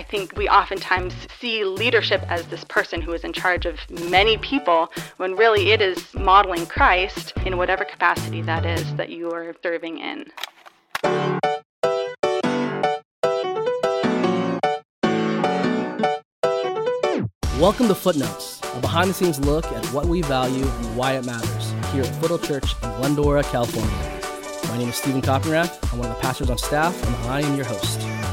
I think we oftentimes see leadership as this person who is in charge of many people when really it is modeling Christ in whatever capacity that is that you are serving in. Welcome to Footnotes, a behind the scenes look at what we value and why it matters here at Foothill Church in Glendora, California. My name is Stephen Coppenrath. I'm one of the pastors on staff, and I am your host.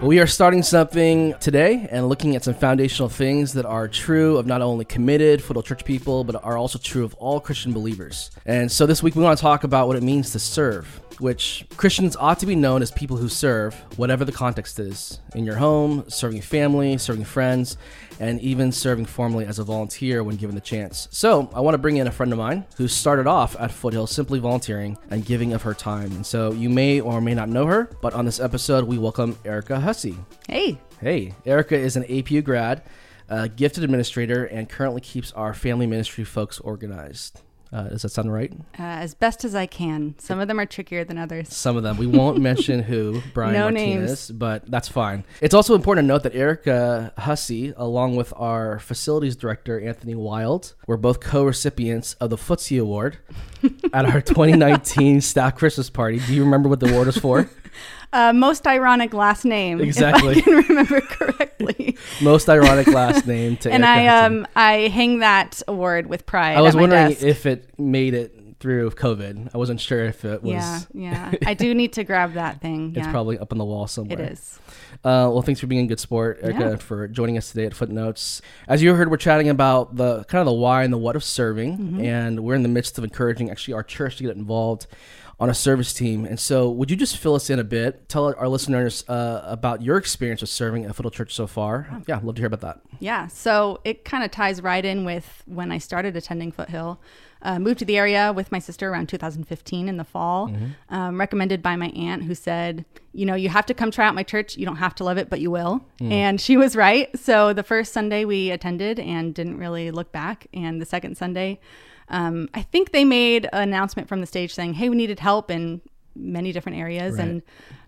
We are starting something today and looking at some foundational things that are true of not only committed Foothill Church people, but are also true of all Christian believers. And so this week we want to talk about what it means to serve which Christians ought to be known as people who serve, whatever the context is in your home, serving family, serving friends, and even serving formally as a volunteer when given the chance. So, I want to bring in a friend of mine who started off at Foothill simply volunteering and giving of her time. And so, you may or may not know her, but on this episode, we welcome Erica Hussey. Hey. Hey. Erica is an APU grad, a gifted administrator, and currently keeps our family ministry folks organized. Uh, does that sound right? Uh, as best as I can. Some of them are trickier than others. Some of them. We won't mention who, Brian no Martinez, names. but that's fine. It's also important to note that Erica Hussey, along with our facilities director, Anthony Wild, were both co recipients of the Footsie Award at our 2019 staff Christmas party. Do you remember what the award was for? Uh, most ironic last name. Exactly. If I can remember correctly. most ironic last name to And I um I hang that award with pride. I was wondering desk. if it made it through COVID. I wasn't sure if it was. Yeah, yeah. I do need to grab that thing. it's probably up on the wall somewhere. It is. Uh, well, thanks for being a good sport, Erica, yeah. for joining us today at Footnotes. As you heard, we're chatting about the kind of the why and the what of serving, mm-hmm. and we're in the midst of encouraging actually our church to get involved on a service team. And so, would you just fill us in a bit? Tell our listeners uh, about your experience with serving at Foothill Church so far. Yeah, love to hear about that. Yeah, so it kind of ties right in with when I started attending Foothill. Uh, moved to the area with my sister around 2015 in the fall, mm-hmm. um, recommended by my aunt who said, You know, you have to come try out my church. You don't have to love it, but you will. Mm. And she was right. So the first Sunday we attended and didn't really look back. And the second Sunday, um, I think they made an announcement from the stage saying, "Hey, we needed help in many different areas," right. and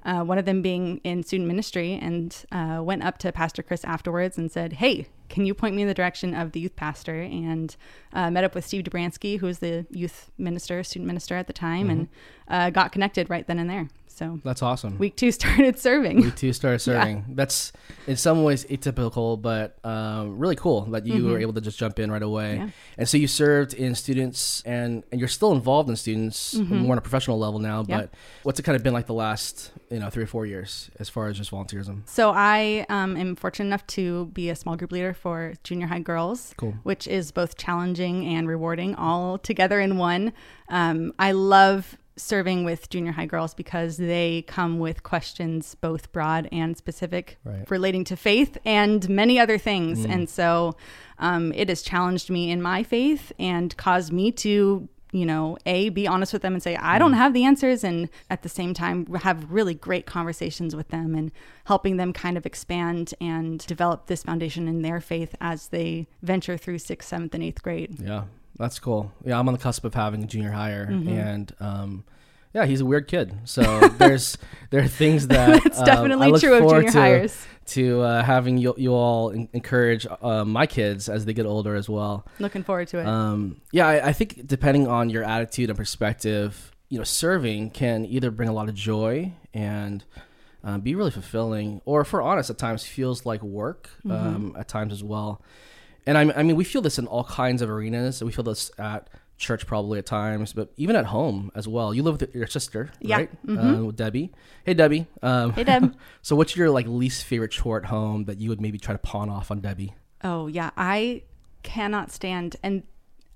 uh, one of them being in student ministry. And uh, went up to Pastor Chris afterwards and said, "Hey, can you point me in the direction of the youth pastor?" And uh, met up with Steve Dobransky, who was the youth minister, student minister at the time, mm-hmm. and uh, got connected right then and there. So that's awesome. Week two started serving. Week two started serving. yeah. That's in some ways atypical, but um, really cool that you mm-hmm. were able to just jump in right away. Yeah. And so you served in students, and and you're still involved in students mm-hmm. more on a professional level now. But what's it kind of been like the last you know three or four years as far as just volunteerism? So I um, am fortunate enough to be a small group leader for junior high girls, cool. which is both challenging and rewarding all together in one. Um, I love serving with junior high girls because they come with questions both broad and specific right. relating to faith and many other things. Mm. And so um, it has challenged me in my faith and caused me to you know, A, be honest with them and say, I don't mm. have the answers. And at the same time, have really great conversations with them and helping them kind of expand and develop this foundation in their faith as they venture through sixth, seventh, and eighth grade. Yeah. That's cool. Yeah, I'm on the cusp of having a junior higher, mm-hmm. and um, yeah, he's a weird kid. So there's there are things that it's um, definitely true of junior to, hires. To uh, having you, you all encourage uh, my kids as they get older as well. Looking forward to it. Um, yeah, I, I think depending on your attitude and perspective, you know, serving can either bring a lot of joy and uh, be really fulfilling, or, for honest, at times feels like work mm-hmm. um, at times as well and I, I mean, we feel this in all kinds of arenas. We feel this at church probably at times, but even at home as well. You live with your sister, yeah. right? Mm-hmm. Uh, with Debbie. Hey, Debbie. Um, hey, Deb. so, what's your like least favorite chore at home that you would maybe try to pawn off on Debbie? Oh yeah, I cannot stand and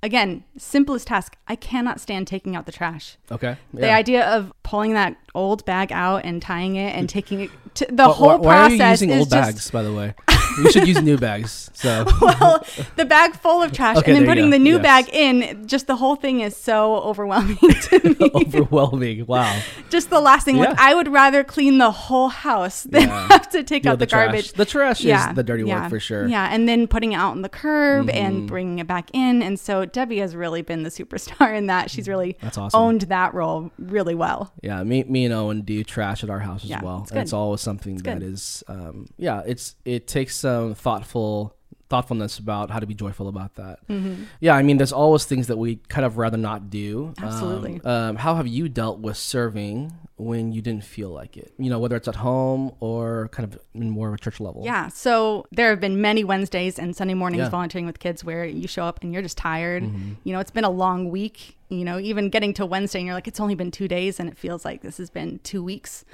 again, simplest task. I cannot stand taking out the trash. Okay. Yeah. The idea of pulling that old bag out and tying it and taking it to the whole why, process. Why are you using old bags, by the way? we should use new bags. So well, the bag full of trash Okay, and then putting the new Yes. bag in, just the whole thing is so overwhelming to me. overwhelming. Wow. just the last thing. Yeah. Like I would rather clean the whole house than Yeah. have to take Deal out with the, garbage. The trash yeah, is the dirty yeah, work for sure. Yeah, and then putting it out on the curb Mhm. and bringing it back in. And so Debbie has really been the superstar in that. She's really That's awesome. owned that role really well. Yeah, me, me and Owen do trash at our house as well. it's And it's always something that good. is, um, yeah, it's it takes some thoughtful thoughtfulness about how to be joyful about that. Mm-hmm. Yeah, I mean, there's always things that we kind of rather not do. Um, Absolutely. Um, how have you dealt with serving when you didn't feel like it? You know, whether it's at home or kind of in more of a church level. Yeah. So there have been many Wednesdays and Sunday mornings Yeah. volunteering with kids where you show up and you're just tired. Mm-hmm. You know, it's been a long week. You know, even getting to Wednesday and you're like, it's only been two days and it feels like this has been two weeks.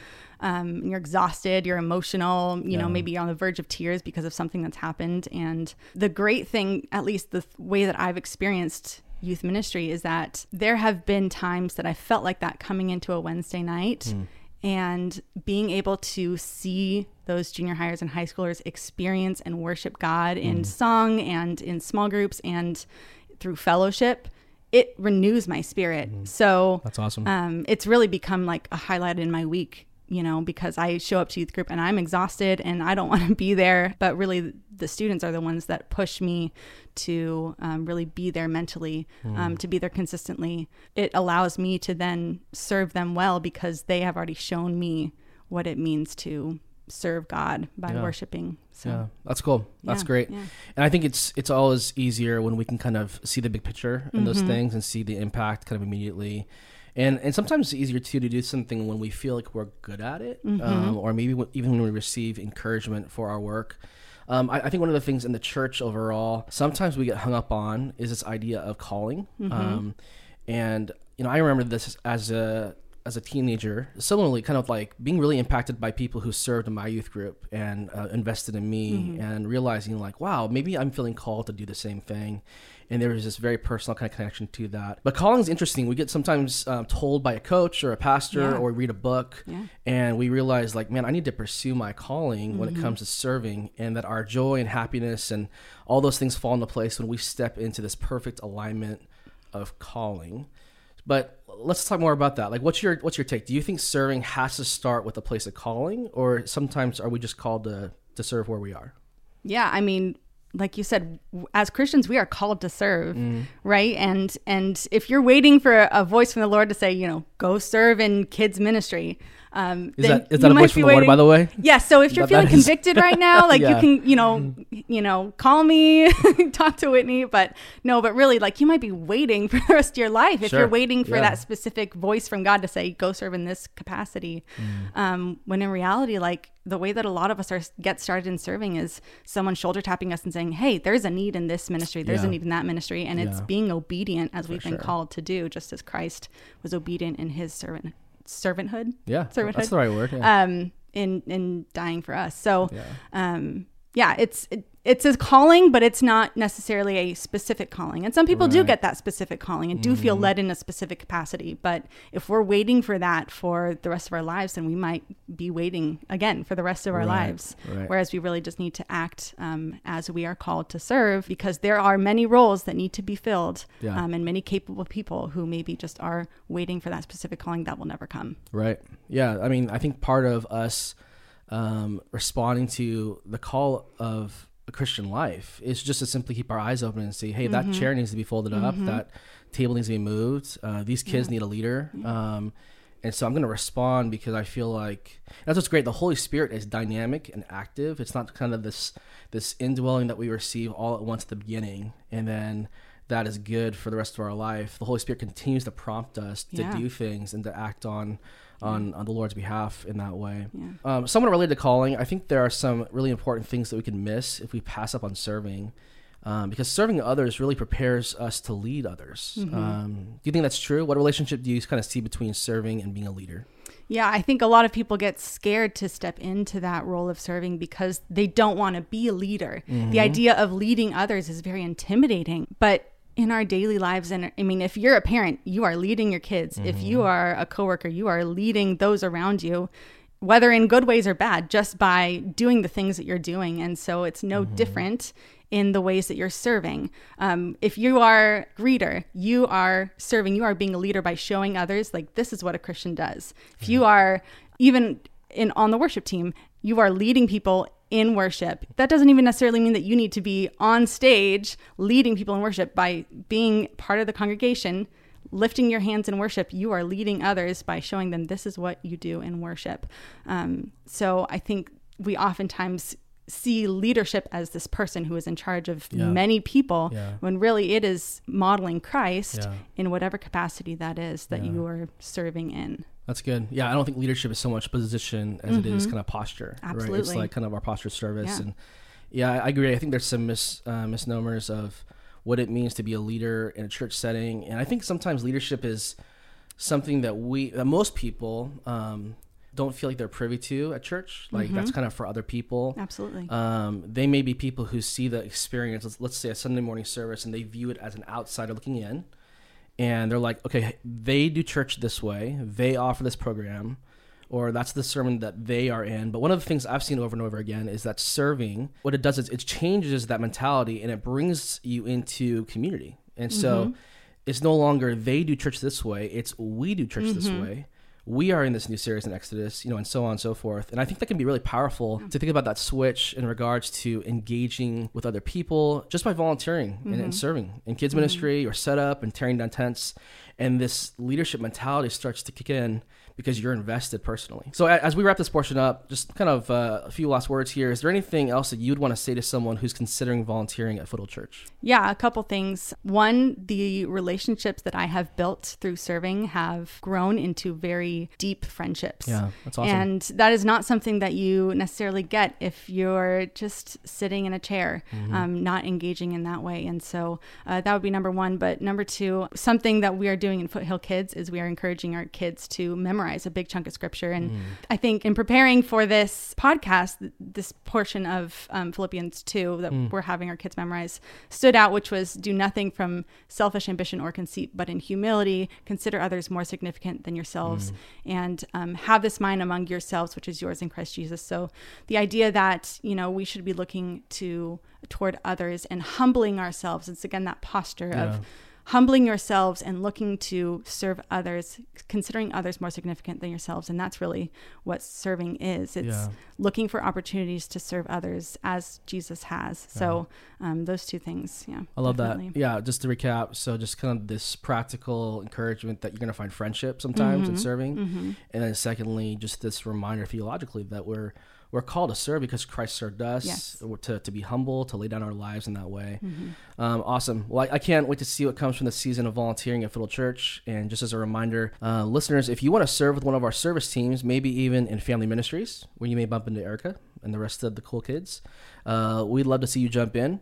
Um, you're exhausted, you're emotional, you know, maybe you're on the verge of tears because of something that's happened. And the great thing, at least the th- way that I've experienced youth ministry, is that there have been times that I felt like that coming into a Wednesday night hmm. and being able to see those junior highers and high schoolers experience and worship God in hmm. song and in small groups and through fellowship, it renews my spirit. Hmm. So That's awesome. um, it's really become like a highlight in my week, you know, because I show up to youth group and I'm exhausted and I don't want to be there. But really, the students are the ones that push me to um, really be there mentally, um, to be there consistently. It allows me to then serve them well because they have already shown me what it means to serve God by Yeah. worshiping. So, yeah, that's cool. That's Yeah, great. And I think it's it's always easier when we can kind of see the big picture in Mm-hmm. those things and see the impact kind of immediately. And and sometimes it's easier too to do something when we feel like we're good at it, Mm-hmm. um, or maybe w- even when we receive encouragement for our work. Um, I, I think one of the things in the church overall, sometimes we get hung up on is this idea of calling. Mm-hmm. Um, and you know, I remember this as a as a teenager, similarly, kind of like being really impacted by people who served in my youth group and uh, invested in me, Mm-hmm. and realizing like, wow, maybe I'm feeling called to do the same thing. And there was this very personal kind of connection to that. But calling is interesting. We get sometimes um, told by a coach or a pastor, Yeah. or read a book, Yeah. and we realize like, man, I need to pursue my calling when it comes to serving, and that our joy and happiness and all those things fall into place when we step into this perfect alignment of calling. But let's talk more about that. Like, what's your what's your take? Do you think serving has to start with a place of calling, or sometimes are we just called to to serve where we are? yeah i mean like you said as christians we are called to serve Mm-hmm. right and and if you're waiting for a voice from the lord to say you know go serve in kids ministry um Is that is that a voice from the waiting- by the way? yeah so if you're That- feeling convicted right now like Yeah. you can you know you know call me talk to whitney but no but really like you might be waiting for the rest of your life if Sure. you're waiting for Yeah. that specific voice from god to say go serve in this capacity Mm. um, when in reality like the way that a lot of us are get started in serving is someone shoulder tapping us and saying hey there's a need in this ministry there's Yeah. a need in that ministry and it's being obedient as we've been sure. called to do just as christ was obedient in his servant servanthood Yeah, Servanthood. that's the right word. Yeah. um in in dying for us so Yeah. um yeah it's it, it's a calling but it's not necessarily a specific calling and some people do get that specific calling and do feel Mm-hmm. led in a specific capacity but if we're waiting for that for the rest of our lives then we might be waiting again for the rest of our Right, lives right. whereas we really just need to act um, as we are called to serve because there are many roles that need to be filled Yeah. um, and many capable people who maybe just are waiting for that specific calling that will never come Right. Yeah. I mean, I think part of us um, responding to the call of a Christian life is just to simply keep our eyes open and see, hey, that chair needs to be folded up, that table needs to be moved, uh, these kids need a leader. Um, and so I'm going to respond because I feel like that's what's great. The Holy Spirit is dynamic and active. It's not kind of this this indwelling that we receive all at once at the beginning, and then that is good for the rest of our life. The Holy Spirit continues to prompt us to Yeah. do things and to act on on, on the Lord's behalf in that way. Yeah. Um, somewhat related to calling, I think there are some really important things that we can miss if we pass up on serving. Um, because serving others really prepares us to lead others. Mm-hmm. Um, do you think that's true? What relationship do you kind of see between serving and being a leader? Yeah, I think a lot of people get scared to step into that role of serving because they don't want to be a leader. Mm-hmm. The idea of leading others is very intimidating. But in our daily lives, and I mean, if you're a parent, you are leading your kids. If Mm-hmm. you are a coworker, you are leading those around you. whether in good ways or bad, just by doing the things that you're doing. And so it's no Mm-hmm. different in the ways that you're serving. Um, if you are a greeter, you are serving, you are being a leader by showing others, like, this is what a Christian does. If you are even in on the worship team, you are leading people in worship. That doesn't even necessarily mean that you need to be on stage leading people in worship by being part of the congregation lifting your hands in worship, you are leading others by showing them this is what you do in worship. Um, so I think we oftentimes see leadership as this person who is in charge of Yeah. many people Yeah. when really it is modeling Christ Yeah. in whatever capacity that is that you are serving in. That's good. Yeah, I don't think leadership is so much position as it is kind of posture. Right? It's Mm-hmm. Like kind of our posture service. Yeah. And yeah, I I agree. I think there's some mis, uh, misnomers of what it means to be a leader in a church setting, and I think sometimes leadership is something that we, that most people, um, don't feel like they're privy to at church. Like Mm-hmm. that's kind of for other people. Absolutely. Um, they may be people who see the experience, let's, let's say a Sunday morning service, and they view it as an outsider looking in. And they're like, okay, they do church this way, they offer this program, or that's the sermon that they are in. But one of the things I've seen over and over again is that serving, what it does is it changes that mentality and it brings you into community. And so mm-hmm. it's no longer they do church this way, it's we do church this mm-hmm. way we are in this new series in Exodus, you know, and so on and so forth. And I think that can be really powerful mm. to think about that switch in regards to engaging with other people just by volunteering and, and mm-hmm. serving in kids mm-hmm. ministry or setup and tearing down tents. And this leadership mentality starts to kick in because you're invested personally. So as we wrap this portion up, just kind of uh, a few last words here. Is there anything else that you'd want to say to someone who's considering volunteering at Foothill Church? Yeah, a couple things. One, the relationships that I have built through serving have grown into very deep friendships. Yeah, that's awesome. And that is not something that you necessarily get if you're just sitting in a chair, Mm-hmm. um, not engaging in that way. And so uh, that would be number one. But number two, something that we are doing in Foothill Kids is we are encouraging our kids to memorize a big chunk of scripture. And Mm. I think in preparing for this podcast, this portion of um, Philippians 2 that Mm. we're having our kids memorize stood out, which was do nothing from selfish ambition or conceit, but in humility, consider others more significant than Mm. yourselves, and um, have this mind among yourselves, which is yours in Christ Jesus. So the idea that, you know, we should be looking to toward others and humbling ourselves, it's again that posture Yeah. of humbling yourselves and looking to serve others, considering others more significant than yourselves. And that's really what serving is. It's Yeah. looking for opportunities to serve others as Jesus has. So um, those two things, yeah. I love definitely. that. Yeah, just to recap, so just kind of this practical encouragement that you're going to find friendship sometimes Mm-hmm. in serving, and then secondly, just this reminder theologically that we're we're called to serve because Christ served us, Yes. Mm-hmm. to, to be humble, to lay down our lives in that way. Um, awesome. Well, I, I can't wait to see what comes from the season of volunteering at Foothill Church. And just as a reminder, uh, listeners, if you want to serve with one of our service teams, maybe even in family ministries, where you may bump into Erica and the rest of the cool kids, uh, we'd love to see you jump in.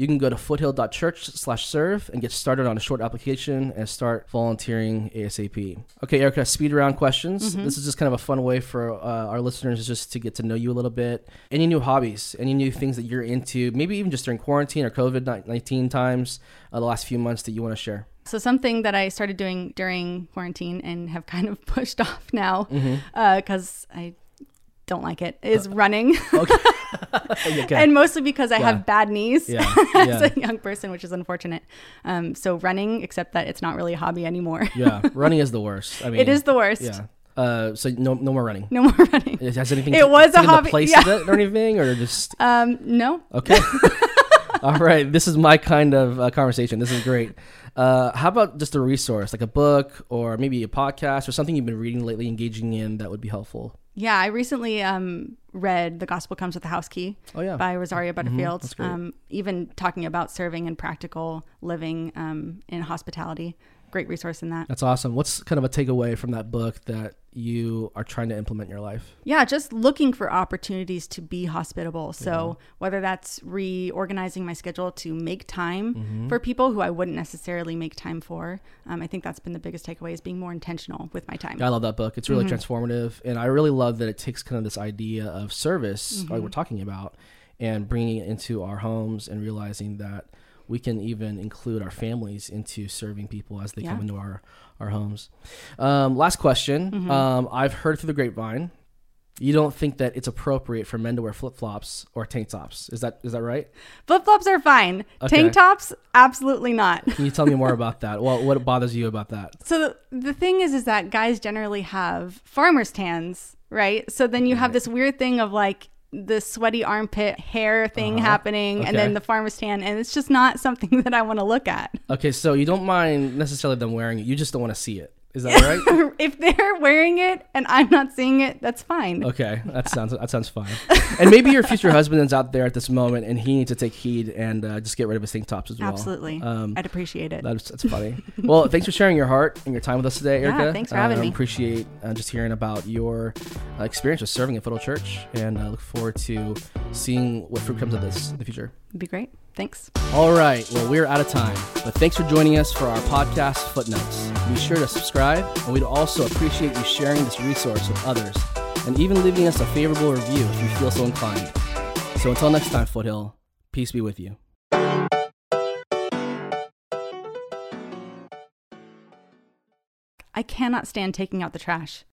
You can go to foothill.church slash serve and get started on a short application and start volunteering ASAP. Okay, Erica, speed around questions. This is just kind of a fun way for uh, our listeners just to get to know you a little bit. Any new hobbies, any new things that you're into, maybe even just during quarantine or COVID 19 times, uh, the last few months that you want to share? So something that I started doing during quarantine and have kind of pushed off now Mm-hmm. because I don't like it is running. Okay. okay. and mostly because I Yeah. have bad knees Yeah, as yeah. a young person, which is unfortunate. Um, so running, except that it's not really a hobby anymore. yeah, running is the worst. I mean, it is the worst. Yeah. Uh, so no, no more running. No more running. Has anything? It was a taken the hobby, place yeah. of it or anything, or just Um, no. Okay. All right. This is my kind of uh, conversation. This is great. Uh, how about just a resource, like a book or maybe a podcast or something you've been reading lately, engaging in that would be helpful? Yeah, I recently um, read The Gospel Comes with a House Key Oh, yeah. by Rosaria Butterfield. that's great. Um, even talking about serving and practical living um, in hospitality. Great resource in that. That's awesome. What's kind of a takeaway from that book that you are trying to implement in your life? Yeah, just looking for opportunities to be hospitable. So whether that's reorganizing my schedule to make time Mm-hmm. for people who I wouldn't necessarily make time for, um, I think that's been the biggest takeaway is being more intentional with my time. Yeah, I love that book. It's really transformative, and I really love that it takes kind of this idea of service, like we're talking about, and bringing it into our homes and realizing that we can even include our families into serving people as they come into our our homes. Um, last question. Um, I've heard through the grapevine you don't think that it's appropriate for men to wear flip flops or tank tops. Is that is that right? Flip flops are fine. Okay. Tank tops, absolutely not. Can you tell me more about that? Well, what bothers you about that? So the, the thing is, is that guys generally have farmer's tans, right? So then you have this weird thing of like the sweaty armpit hair thing happening, and then Uh-huh. The farmer's tan, and it's just not something that I want to look at. Okay, so you don't mind necessarily them wearing it. You just don't want to see it. Is that right? if they're wearing it and I'm not seeing it, that's fine. Okay, that sounds that sounds fine. And maybe your future husband is out there at this moment, and he needs to take heed and uh, just get rid of his tank tops as well. Absolutely, Um, I'd appreciate it. That's, that's funny. well, thanks for sharing your heart and your time with us today, Yeah, Erica. thanks for having Uh, me. Appreciate uh, just hearing about your uh, experience with serving at Foothill Church, and uh, look forward to seeing what fruit comes of this in the future. It'd be great. Thanks. All right, well, we're out of time, but thanks for joining us for our podcast, Footnotes. Be sure to subscribe, and we'd also appreciate you sharing this resource with others, and even leaving us a favorable review if you feel so inclined. So until next time, Foothill, peace be with you. I cannot stand taking out the trash.